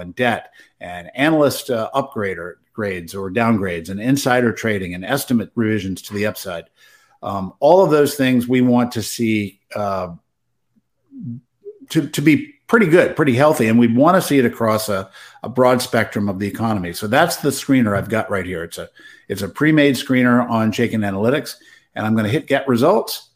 and debt and analyst uh, upgrade or grades or downgrades and insider trading and estimate revisions to the upside. Um, all of those things we want to see uh, to, to be pretty good, pretty healthy, and we want to see it across a, a broad spectrum of the economy. So that's the screener I've got right here. It's a it's a pre-made screener on Chaikin Analytics, and I'm going to hit get results.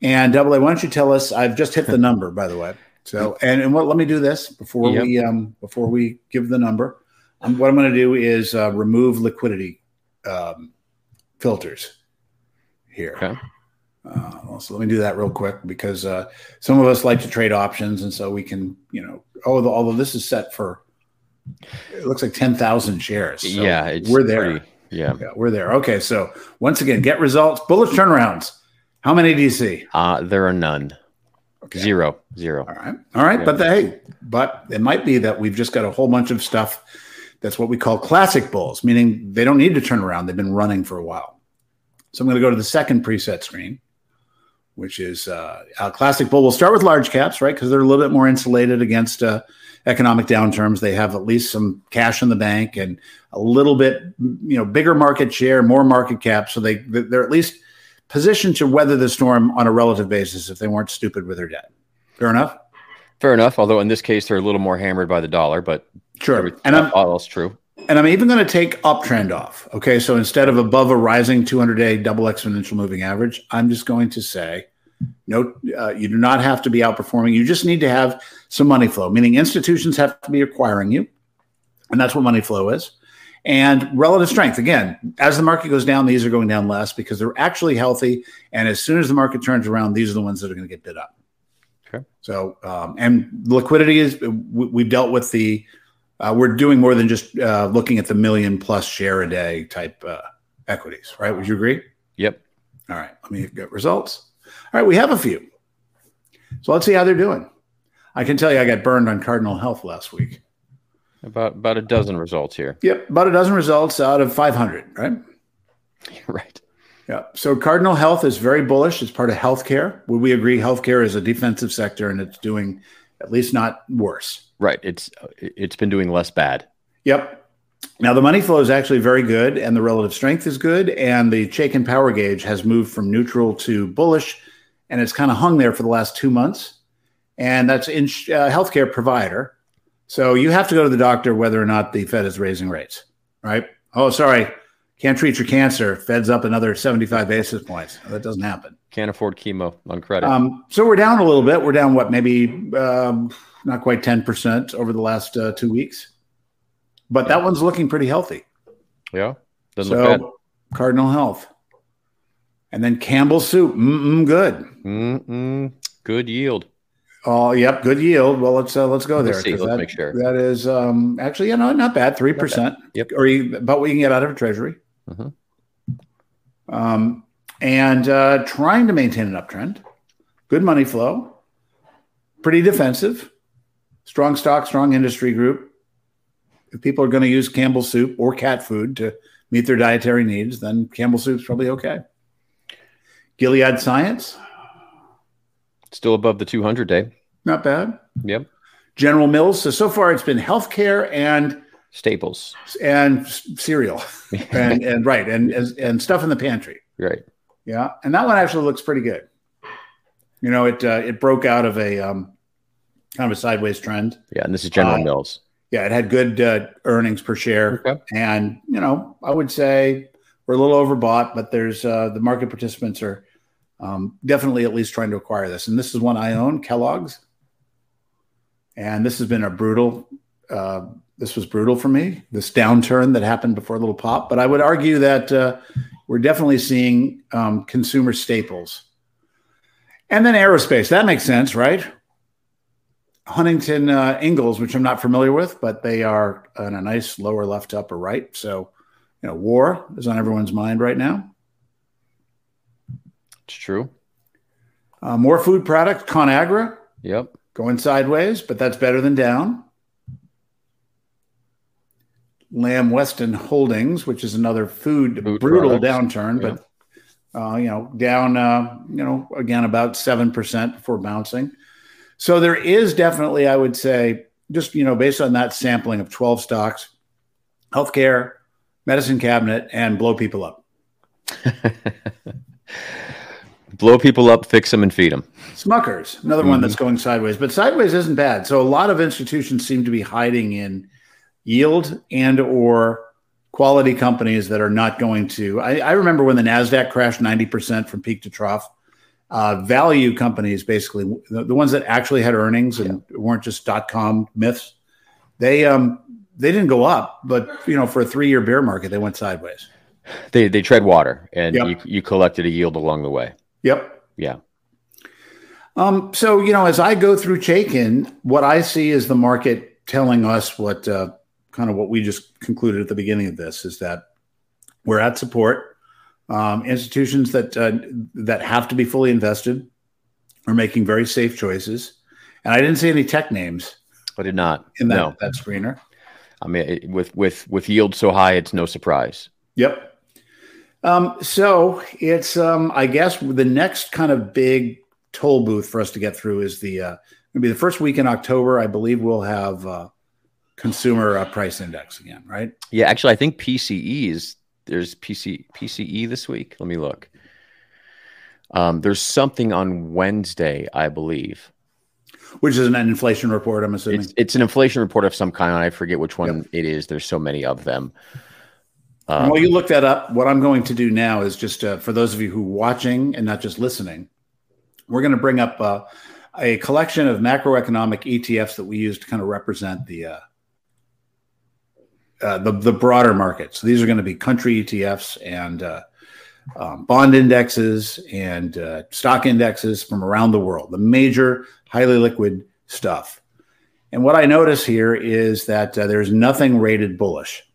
And double A, why don't you tell us? I've just hit the number, by the way. So and, and what? Let me do this before yep. we um before we give the number. Um, what I'm going to do is uh, remove liquidity um, filters here. Okay. Uh, so let me do that real quick because uh, some of us like to trade options, and so we can, you know, oh, the, although this is set for, it looks like ten thousand shares. So yeah, we're there. Pretty, yeah. yeah, we're there. Okay, so once again, get results, bullish turnarounds. How many do you see? Uh, there are none. Okay. Zero, zero. All right, all right, yeah. but the, hey, but it might be that we've just got a whole bunch of stuff. That's what we call classic bulls, meaning they don't need to turn around; they've been running for a while. So I'm going to go to the second preset screen which is uh, a classic bull. We'll start with large caps, right? Because they're a little bit more insulated against uh, economic downturns. They have at least some cash in the bank and a little bit, you know, bigger market share, more market cap. So they they're at least positioned to weather the storm on a relative basis if they weren't stupid with their debt. Fair enough. Fair enough. Although in this case they're a little more hammered by the dollar, but sure. And I'm all else true. And I'm even going to take uptrend off. Okay. So instead of above a rising 200 day double exponential moving average, I'm just going to say no, uh, you do not have to be outperforming. You just need to have some money flow, meaning institutions have to be acquiring you. And that's what money flow is. And relative strength, again, as the market goes down, these are going down less because they're actually healthy. And as soon as the market turns around, these are the ones that are going to get bid up. Okay. So, um, and liquidity is, we, have dealt with the, uh, we're doing more than just uh, looking at the million plus share a day type uh, equities, right? Would you agree? Yep. All right. Let me get results. All right, we have a few. So let's see how they're doing. I can tell you I got burned on Cardinal Health last week. About about a dozen results here. Yep, about a dozen results out of 500, right? Right. Yeah. So Cardinal Health is very bullish. It's part of healthcare. Would we agree healthcare is a defensive sector and it's doing at least not worse? Right. It's it's been doing less bad. Yep. Now the money flow is actually very good, and the relative strength is good, and the Chaikin power gauge has moved from neutral to bullish, and it's kind of hung there for the last two months, and that's in uh, healthcare provider. So you have to go to the doctor whether or not the Fed is raising rates, right? Oh, sorry, can't treat your cancer. Fed's up another seventy-five basis points. That doesn't happen. Can't afford chemo on credit. Um, so we're down a little bit. We're down what, maybe um, not quite ten percent over the last uh, two weeks but yeah. that one's looking pretty healthy. Yeah. Doesn't so, Cardinal Health. And then Campbell Soup. Mm-mm, good. Mm-mm, good yield. Oh, yep, good yield. Well, let's uh, let's go there. Let's, see, let's that, make sure. That is um, actually, you know, not bad. Three percent. Yep. Or you, about what you can get out of a treasury. Mm-hmm. Um, and uh, trying to maintain an uptrend. Good money flow. Pretty defensive. Strong stock, strong industry group if people are going to use Campbell soup or cat food to meet their dietary needs, then Campbell soup's probably okay. Gilead Science, still above the 200 day. Not bad. Yep. General Mills. So so far it's been healthcare and staples and cereal and and right and and stuff in the pantry. Right. Yeah, and that one actually looks pretty good. You know, it uh, it broke out of a um, kind of a sideways trend. Yeah, and this is General uh, Mills yeah, it had good uh, earnings per share, okay. and you know, I would say we're a little overbought, but there's uh, the market participants are um, definitely at least trying to acquire this, and this is one I own, Kellogg's, and this has been a brutal. Uh, this was brutal for me. This downturn that happened before little pop, but I would argue that uh, we're definitely seeing um, consumer staples, and then aerospace. That makes sense, right? Huntington uh, Ingalls, which I'm not familiar with, but they are in a nice lower left, upper right. So, you know, war is on everyone's mind right now. It's true. Uh, more food product, ConAgra. Yep. Going sideways, but that's better than down. Lamb Weston Holdings, which is another food, food brutal products. downturn, yeah. but uh, you know, down, uh, you know, again about seven percent before bouncing. So there is definitely, I would say, just you know based on that sampling of 12 stocks, healthcare, medicine cabinet, and blow people up. blow people up, fix them, and feed them. Smuckers, another mm-hmm. one that's going sideways, but sideways isn't bad. So a lot of institutions seem to be hiding in yield and or quality companies that are not going to. I, I remember when the Nasdaq crashed ninety percent from peak to trough. Uh, value companies, basically the, the, ones that actually had earnings and yeah. weren't just dot com myths, they um they didn't go up, but you know for a three year bear market they went sideways. They they tread water, and yep. you, you collected a yield along the way. Yep. Yeah. Um, so you know, as I go through Chaikin, what I see is the market telling us what uh, kind of what we just concluded at the beginning of this is that we're at support. Um, institutions that uh, that have to be fully invested are making very safe choices, and I didn't see any tech names. I did not in that no. that screener. I mean, it, with with with yield so high, it's no surprise. Yep. Um, so it's um, I guess the next kind of big toll booth for us to get through is the uh, maybe the first week in October. I believe we'll have uh, consumer uh, price index again, right? Yeah, actually, I think PCE is there's PC PCE this week. Let me look. Um, there's something on Wednesday, I believe. Which is an inflation report, I'm assuming. It's, it's an inflation report of some kind. I forget which one yep. it is. There's so many of them. Um, while you look that up, what I'm going to do now is just uh, for those of you who are watching and not just listening, we're going to bring up uh, a collection of macroeconomic ETFs that we use to kind of represent the uh, uh, the the broader market. So these are going to be country ETFs and uh, um, bond indexes and uh, stock indexes from around the world, the major highly liquid stuff. And what I notice here is that uh, there's nothing rated bullish.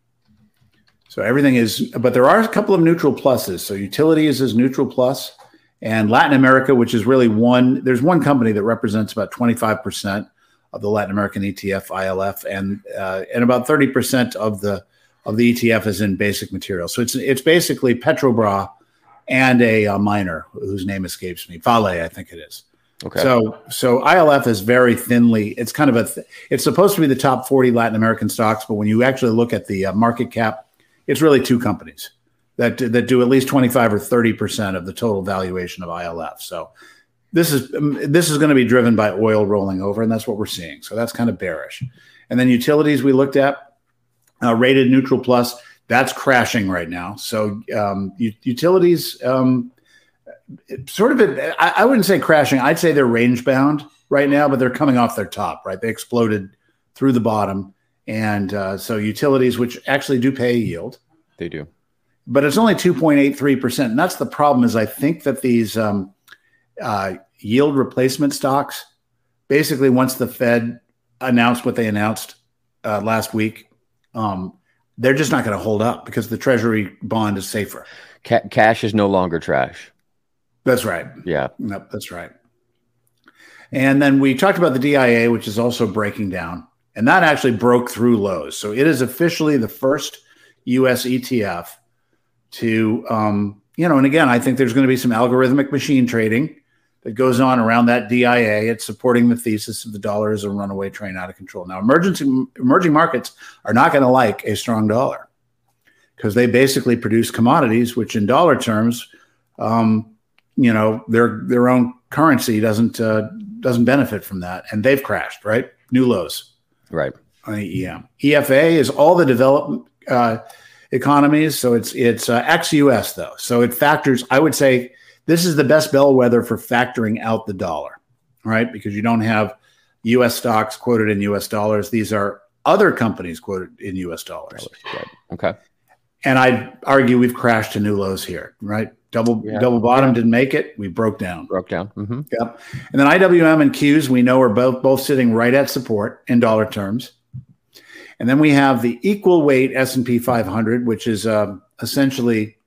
So everything is, but there are a couple of neutral pluses. So utilities is neutral plus, and Latin America, which is really one. There's one company that represents about 25 percent of the Latin American ETF ILF, and uh, and about 30 percent of the of the ETF is in basic materials. So it's it's basically Petrobras and a, a miner whose name escapes me, Vale, I think it is. Okay. So so ILF is very thinly. It's kind of a. Th- it's supposed to be the top 40 Latin American stocks, but when you actually look at the uh, market cap it's really two companies that that do at least 25 or 30 percent of the total valuation of ILF. So this is um, this is going to be driven by oil rolling over, and that's what we're seeing. So that's kind of bearish. And then utilities we looked at, uh, rated neutral plus, that's crashing right now. So um, utilities, um, sort of, a, I, I wouldn't say crashing. I'd say they're range bound right now, but they're coming off their top. Right, they exploded through the bottom and uh, so utilities, which actually do pay yield, they do, but it's only two point eight three percent. And that's the problem. Is I think that these um, uh, yield replacement stocks, basically, once the Fed announced what they announced uh, last week, um, they're just not going to hold up because the Treasury bond is safer. Ca- cash is no longer trash. That's right. Yeah. Nope, that's right. And then we talked about the DIA, which is also breaking down and that actually broke through lows. So it is officially the first US ETF to, um, you know, and again, I think there's going to be some algorithmic machine trading that goes on around that DIA. It's supporting the thesis of the dollar as a runaway train out of control. Now, emerging emerging markets are not going to like a strong dollar because they basically produce commodities, which in dollar terms, um, you know, their their own currency doesn't uh, doesn't benefit from that, and they've crashed right new lows. Right. The EM. EFA is all the developed uh, economies. So it's it's uh, ex-US though. So it factors. I would say this is the best bellwether for factoring out the dollar, right? Because you don't have U.S. stocks quoted in U.S. dollars. These are other companies quoted in U.S. dollars. Right. Okay. And I argue we've crashed to new lows here, right? Double yeah. double bottom yeah. didn't make it. We broke down. Broke down. Mm-hmm. Yep. And then IWM and Qs we know are both both sitting right at support in dollar terms. And then we have the equal weight S&P 500, which is uh, essentially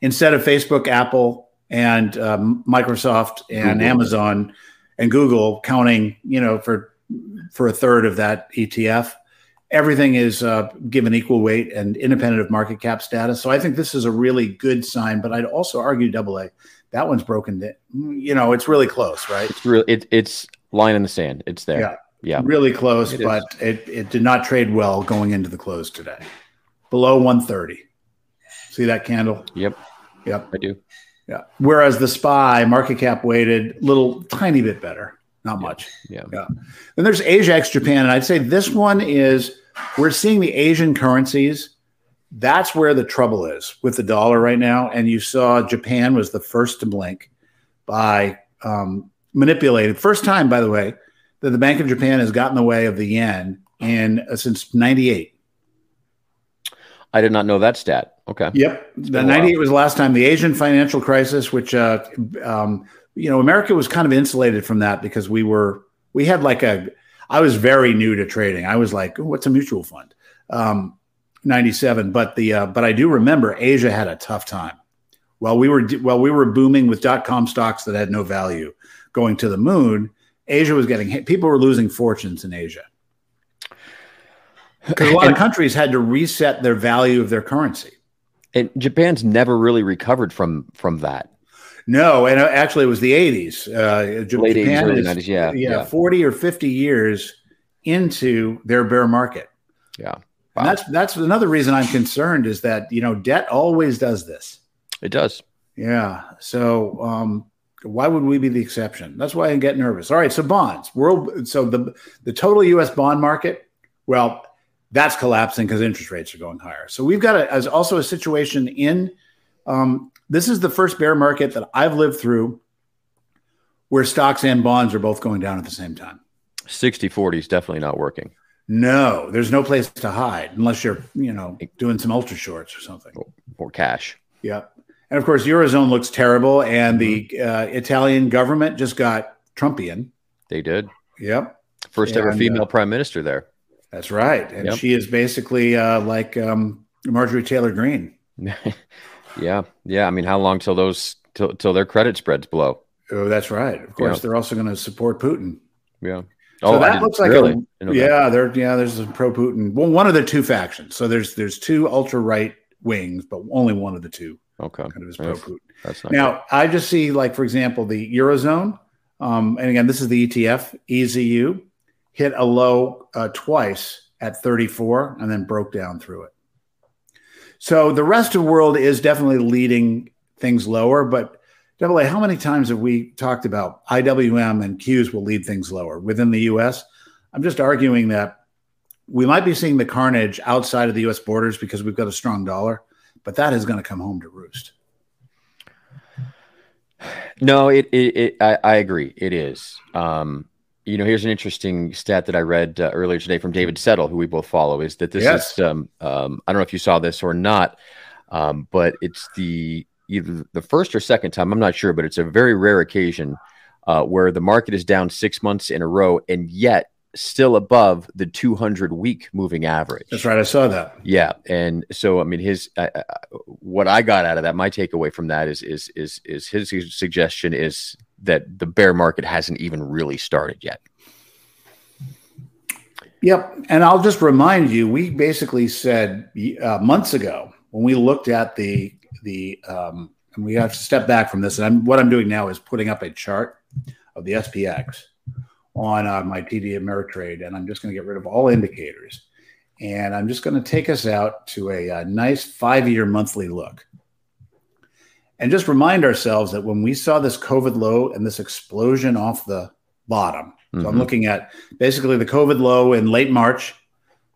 instead of Facebook, Apple, and um, Microsoft and Google. Amazon and Google counting, you know, for for a third of that ETF everything is uh, given equal weight and independent of market cap status. So I think this is a really good sign. But I'd also argue double A. That one's broken. You know, it's really close, right? It's real. It, it's line in the sand. It's there. Yeah. Yeah. really close, It is. but it, it did not trade well going into the close today. Below 130. See that candle? Yep. Yep. I do. Yeah. Whereas the SPY market cap weighted, little tiny bit better, not much. Yeah. Yeah. Then there's Asia X Japan, and I'd say this one is we're seeing the Asian currencies. That's where the trouble is with the dollar right now. And you saw Japan was the first to blink by um, manipulating. First time, by the way, that the Bank of Japan has gotten the way of the yen in uh, since '98. I did not know that stat. Okay. Yep. The 98 was the last time the Asian financial crisis, which, uh, um, you know, America was kind of insulated from that because we were, we had like a, I was very new to trading. I was like, "Ooh, what's a mutual fund? Um, 97. But the, uh, but I do remember Asia had a tough time. While we were, while we were booming with dot com stocks that had no value going to the moon, Asia was getting hit. People were losing fortunes in Asia. Because a lot of countries had to reset their value of their currency. And Japan's never really recovered from from that. No, and uh, actually, it was the '80s. Uh, Late 80s, Japan early is- 90s, yeah, yeah, yeah. 40 or 50 years into their bear market. Yeah. And that's that's another reason I'm concerned is that you know debt always does this. It does. Yeah. So um, why would we be the exception? That's why I get nervous. All right. So bonds, world. So the the total U.S. bond market, well, that's collapsing because interest rates are going higher. So we've got a, as also a situation in. Um, this is the first bear market that I've lived through, where stocks and bonds are both going down at the same time. 60 40 is definitely not working. No, there's no place to hide unless you're, you know, doing some ultra shorts or something. Or cash. Yep. And of course, Eurozone looks terrible, and the uh, Italian government just got Trumpian. They did. Yep, First ever And, female uh, prime minister there. that's right. And Yep. she is basically uh, like um, Marjorie Taylor Greene. yeah. Yeah. I mean, how long till those till, till their credit spreads blow? Oh, that's right. Of course, Yeah. they're also going to support Putin. Yeah. So oh, that looks like really? a, Didn't know that. yeah, there yeah, there's a pro Putin. Well, one of the two factions. So there's there's two ultra right wings, but only one of the two Okay. kind of is pro Putin. That's not Now, I just see, like, for example, the Eurozone, um, and again, this is the ETF, EZU, hit a low uh, twice at 34 and then broke down through it. So the rest of the world is definitely leading things lower, but double A, how many times have we talked about IWM and Qs will lead things lower within the US? I'm just arguing that we might be seeing the carnage outside of the US borders because we've got a strong dollar, but that is going to come home to roost. No, it, it, it I, I agree. It is. Um, you know, here's an interesting stat that I read uh, earlier today from David Settle, who we both follow, is that this Yes. is, um, um, I don't know if you saw this or not, um, but it's the either the first or second time, I'm not sure, but it's a very rare occasion uh, where the market is down six months in a row and yet still above the 200 week moving average. That's right. I saw that. Yeah, and so I mean, his uh, uh, what I got out of that, my takeaway from that is is is is his suggestion is that the bear market hasn't even really started yet. Yep. And I'll just remind you, we basically said uh, months ago when we looked at the the um, and we have to step back from this. And I'm, what I'm doing now is putting up a chart of the SPX on uh, my TD Ameritrade, and I'm just going to get rid of all indicators, and I'm just going to take us out to a, uh nice five year monthly look. And just remind ourselves that when we saw this COVID low and this explosion off the bottom, so I'm Mhm. looking at basically the COVID low in late March,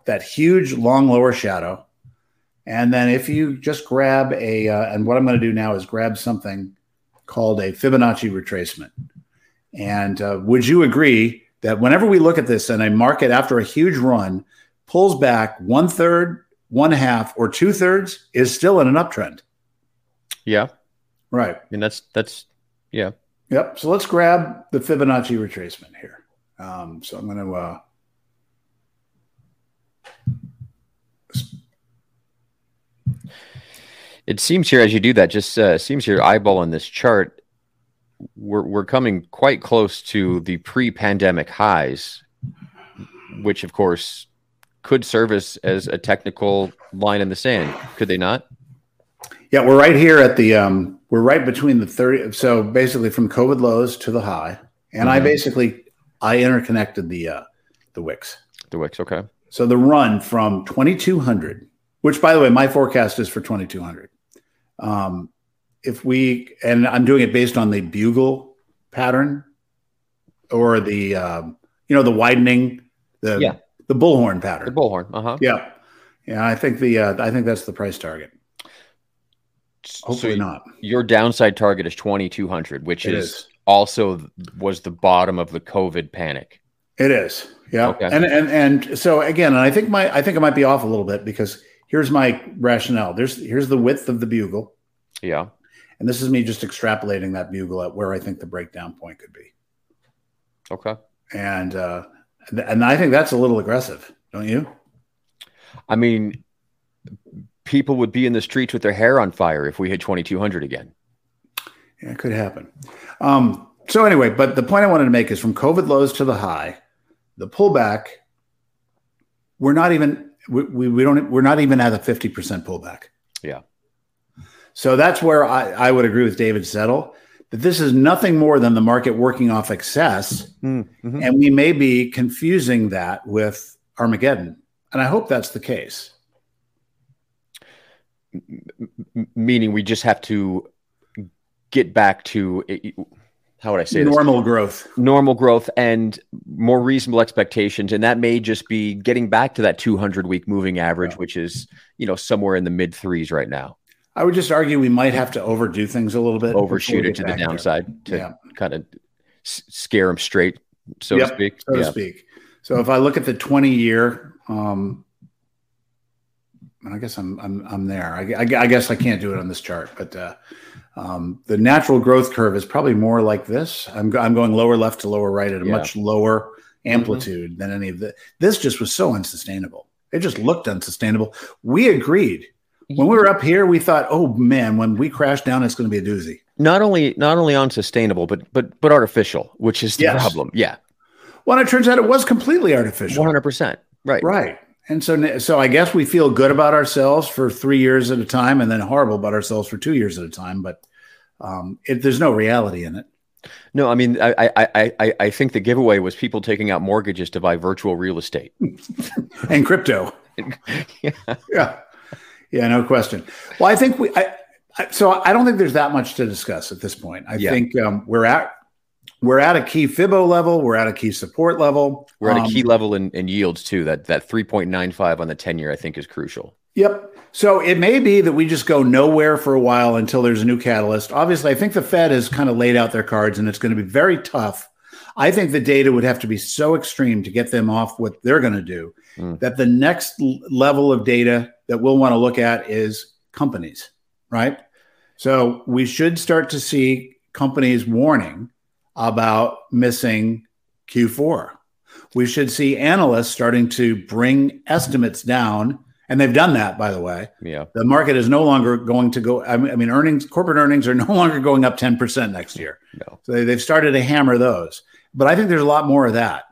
that huge long lower shadow. And then if you just grab a, uh, and what I'm going to do now is grab something called a Fibonacci retracement. And uh, would you agree that whenever we look at this and a market after a huge run pulls back one third, one half, or two thirds is still in an uptrend? Yeah, Right. I mean that's that's yeah. Yep. So let's grab the Fibonacci retracement here. Um, so I'm going to, uh, It seems here as you do that, just uh, seems here eyeballing this chart, we're we're coming quite close to the pre-pandemic highs, which of course could serve as as a technical line in the sand. Could they not? Yeah, we're right here at the um we're right between the 30 so basically from COVID lows to the high. And I Mhm. basically I interconnected the uh the wicks. The wicks, okay. So the run from 2200, which by the way, my forecast is for 2200. Um, if we, and I'm doing it based on the bugle pattern or the, um, you know, the widening, the, Yeah. the bullhorn pattern. The bullhorn. Uh huh. yeah. Yeah. I think the, uh, I think that's the price target. Hopefully so not. your downside target is 2200, which is, is. also was the bottom of the COVID panic. It is. Yeah. Okay. And and and so again, and I think my I think I might be off a little bit because here's my rationale. There's here's the width of the bugle, Yeah. and this is me just extrapolating that bugle at where I think the breakdown point could be. Okay. And uh and I think that's a little aggressive, don't you? I mean, people would be in the streets with their hair on fire if we hit 2200 again. Yeah, it could happen. Um so anyway, but the point I wanted to make is from COVID lows to the high, the pullback, we're not even we, we, we don't we're not even at a 50% pullback. Yeah. So that's where I, I would agree with David Settle that this is nothing more than the market working off excess. Mm-hmm. And we may be confusing that with Armageddon. And I hope that's the case. M- Meaning we just have to get back to how would I say this? Normal growth. normal growth and more reasonable expectations and that may just be getting back to that 200 week moving average Yeah. which is you know somewhere in the mid threes right now I would just argue we might have to overdo things a little bit. overshoot it to the back there, downside to Yeah. kind of s- scare them straight so Yep, to speak So to speak. So if I look at the 20 year, um, and I guess I'm I'm I'm there. I, I, I guess I can't do it on this chart, but uh, um, the natural growth curve is probably more like this. I'm I'm going lower left to lower right at a Yeah. much lower amplitude than any of the. This just was so unsustainable. It just looked unsustainable. We agreed when we were up here. We thought, oh man, when we crash down, it's going to be a doozy. not only not only unsustainable but but but artificial which is the Yes. problem yeah Well, it turns out it was completely artificial. 100% right Right. And so, so I guess we feel good about ourselves for three years at a time, and then horrible about ourselves for two years at a time. But um, it, there's no reality in it. no i mean I, I i i i think the giveaway was people taking out mortgages to buy virtual real estate And crypto, yeah yeah, yeah, no question. Well, I think we. I, I, so I don't think there's that much to discuss at this point. I Yeah. think um, we're at we're at a key Fibo level. We're at a key support level. We're at Um, a key level in, in yields too. That that 3.95 on the 10 year I think is crucial. Yep. So it may be that we just go nowhere for a while until there's a new catalyst. Obviously, I think the Fed has kind of laid out their cards and it's going to be very tough. I think the data would have to be so extreme to get them off what they're going to do Mm. that the next level of data that we'll want to look at is companies, right? So we should start to see companies warning about missing Q4. We should see analysts starting to bring estimates down. And they've done that, by the way. Yeah. The market is no longer going to go. I mean, I mean, earnings, corporate earnings are no longer going up 10% next year. No. So they, they've started to hammer those. But I think there's a lot more of that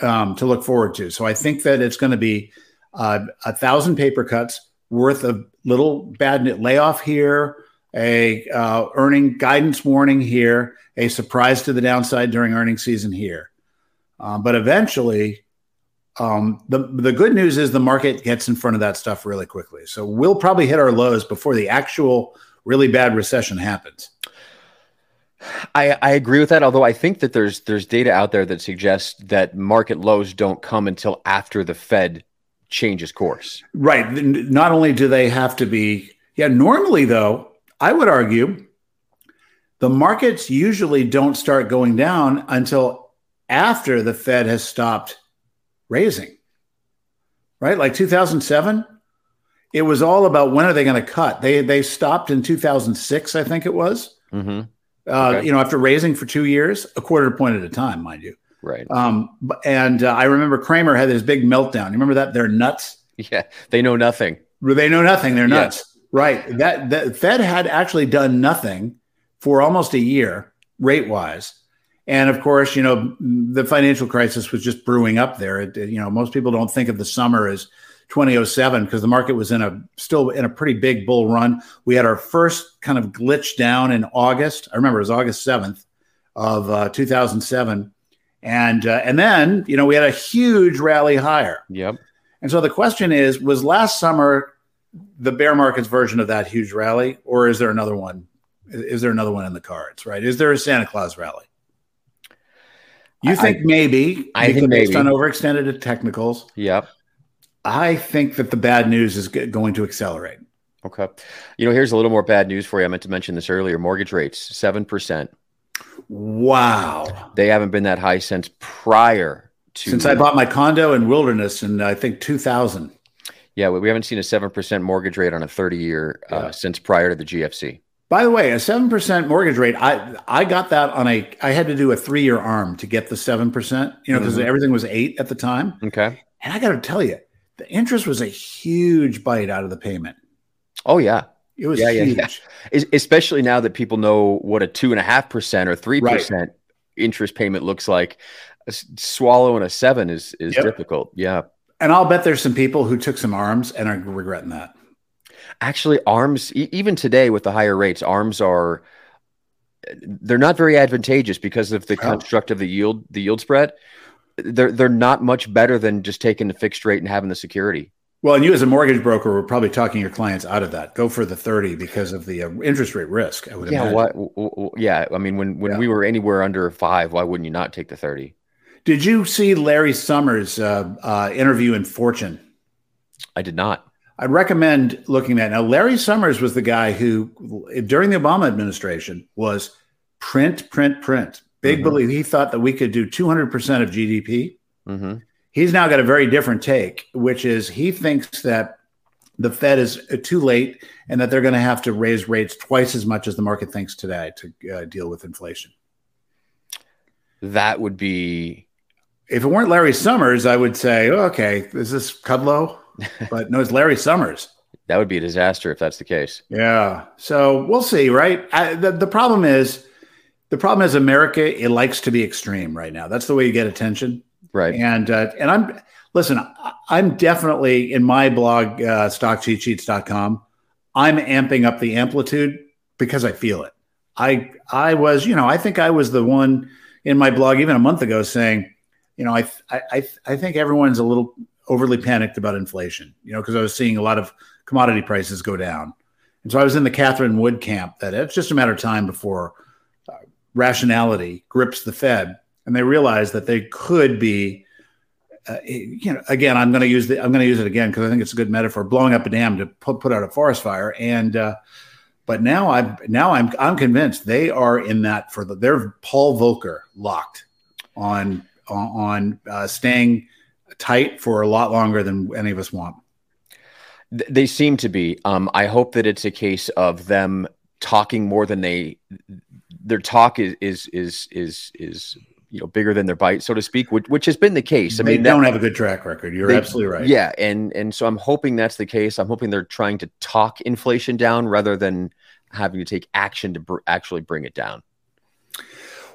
um, to look forward to. So I think that it's going to be uh, a thousand paper cuts worth of little bad layoff here, a uh, earning guidance warning here, a surprise to the downside during earning season here. Um, but eventually, um, the the good news is the market gets in front of that stuff really quickly. So we'll probably hit our lows before the actual really bad recession happens. I, I agree with that. Although I think that there's there's data out there that suggests that market lows don't come until after the Fed changes course. Right. Not only do they have to be, yeah, normally though, I would argue the markets usually don't start going down until after the Fed has stopped raising. Right? Like 2007, it was all about when are they going to cut? They they stopped in 2006, I think it was. Mm-hmm. Uh, Okay. You know, after raising for two years, a quarter point at a time, mind you. Right. Um, and uh, I remember Cramer had this big meltdown. You remember that? They're nuts. Yeah. They know nothing. They know nothing. They're nuts. Right. That the Fed had actually done nothing for almost a year, rate wise. And of course, you know, the financial crisis was just brewing up there. It, it- you know, most people don't think of the summer as 2007 because the market was in a still in a pretty big bull run. We had our first kind of glitch down in August. I remember it was August 7th of uh, 2007. and uh, and then you know we had a huge rally higher. Yep. And so the question is, was last summer the bear market's version of that huge rally, or is there another one? Is there another one in the cards? Right? Is there a Santa Claus rally? You think I, maybe? I think based maybe. on overextended technicals. Yep. I think that the bad news is going to accelerate. Okay. You know, here's a little more bad news for you. I meant to mention this earlier. Mortgage rates, 7%. Wow. They haven't been that high since prior to. Since I bought my condo in Wilderness in, I think, 2000. Yeah, we haven't seen a 7% mortgage rate on a 30 year uh, Yeah. since prior to the GFC. By the way, a 7% mortgage rate, I I got that on a, I had to do a three year arm to get the 7%, you know, because Mhm. everything was eight at the time. Okay. And I got to tell you, the interest was a huge bite out of the payment. Oh, yeah. It was Yeah, yeah, huge. yeah. Es- Especially now that people know what a 2.5% or 3% interest payment looks like. Swallowing a seven is, is Yep. difficult. Yeah. And I'll bet there's some people who took some arms and are regretting that. Actually, arms, e- even today with the higher rates, arms are. They're not very advantageous because of the Oh. construct of the yield, the yield spread. They're they're not much better than just taking the fixed rate and having the security. Well, and you as a mortgage broker were probably talking your clients out of that. Go for the 30 because of the uh, interest rate risk, I would Yeah, imagine. what? w- w- Yeah, I mean, when when Yeah. we were anywhere under five, why wouldn't you not take the thirty? Did you see Larry Summers' uh, uh, interview in Fortune? I did not. I'd recommend looking at now. Larry Summers was the guy who, during the Obama administration, was print, print, print. Big Mhm. believe he thought that we could do 200% of GDP. hmm He's now got a very different take, which is he thinks that the Fed is uh, too late and that they're going to have to raise rates twice as much as the market thinks today to uh, deal with inflation. That would be If it weren't Larry Summers, I would say, oh, okay, is this Kudlow? But no, it's Larry Summers. that would be a disaster if that's the case. Yeah. So we'll see, right? I, the, the problem is, the problem is America, it likes to be extreme right now. That's the way you get attention. Right. And, uh, and I'm, listen, I'm definitely in my blog, uh, stockcheatsheets.com. I'm amping up the amplitude because I feel it. I, I was, you know, I think I was the one in my blog even a month ago saying, you know, I, I, I, think everyone's a little overly panicked about inflation, you know, because I was seeing a lot of commodity prices go down. And so I was in the Catherine Wood camp that it's just a matter of time before uh, rationality grips the Fed and they realize that they could be, uh, you know, again, I'm going to use the, I'm going to use it again because I think it's a good metaphor, blowing up a dam to put, put out a forest fire. And, uh, but now I'm, now I'm, I'm convinced they are in that for the, they're Paul Volcker locked on, on, on uh, staying tight for a lot longer than any of us want. They seem to be. Um, I hope that it's a case of them talking more than they. Their talk is is is is is you know bigger than their bite, so to speak, which, which has been the case. I they mean, they don't have a good track record. You're They- absolutely right. Yeah, and and so I'm hoping that's the case. I'm hoping they're trying to talk inflation down rather than having to take action to br- actually bring it down.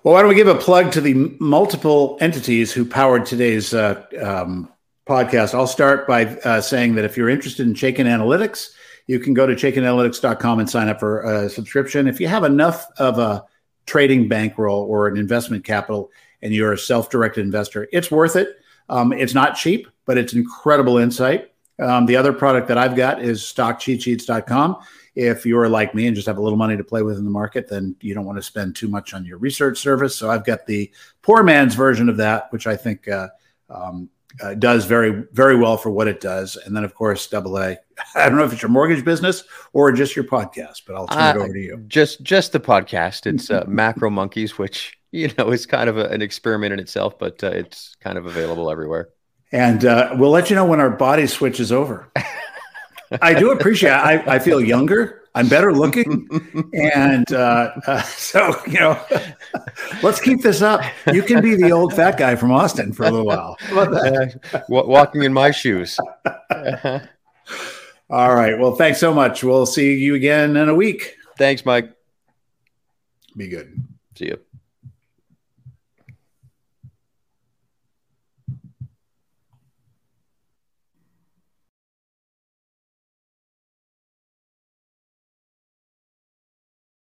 Well, why don't we give a plug to the multiple entities who powered today's uh, um, podcast? I'll start by uh, saying that if you're interested in Chaikin Analytics, you can go to chaikinanalytics.com and sign up for a subscription. If you have enough of a trading bankroll or an investment capital and you're a self-directed investor, it's worth it. Um, it's not cheap, but it's incredible insight. Um, the other product that I've got is stockcheatsheets.com. If you're like me and just have a little money to play with in the market, then you don't want to spend too much on your research service. So I've got the poor man's version of that, which I think uh, um, uh, does very, very well for what it does. And then, of course, double A. I don't know if it's your mortgage business or just your podcast, but I'll turn it Uh, over to you. Just just the podcast. It's uh, Macro Monkeys, which you know is kind of a, an experiment in itself, but uh, it's kind of available everywhere. And uh, we'll let you know when our body switches over. I do appreciate. I, I feel younger. I'm better looking, and uh, uh, so you know, let's keep this up. You can be the old fat guy from Austin for a little while. How? Uh, walking in my shoes. All right. Well, thanks so much. We'll see you again in a week. Thanks, Mike. Be good. See you.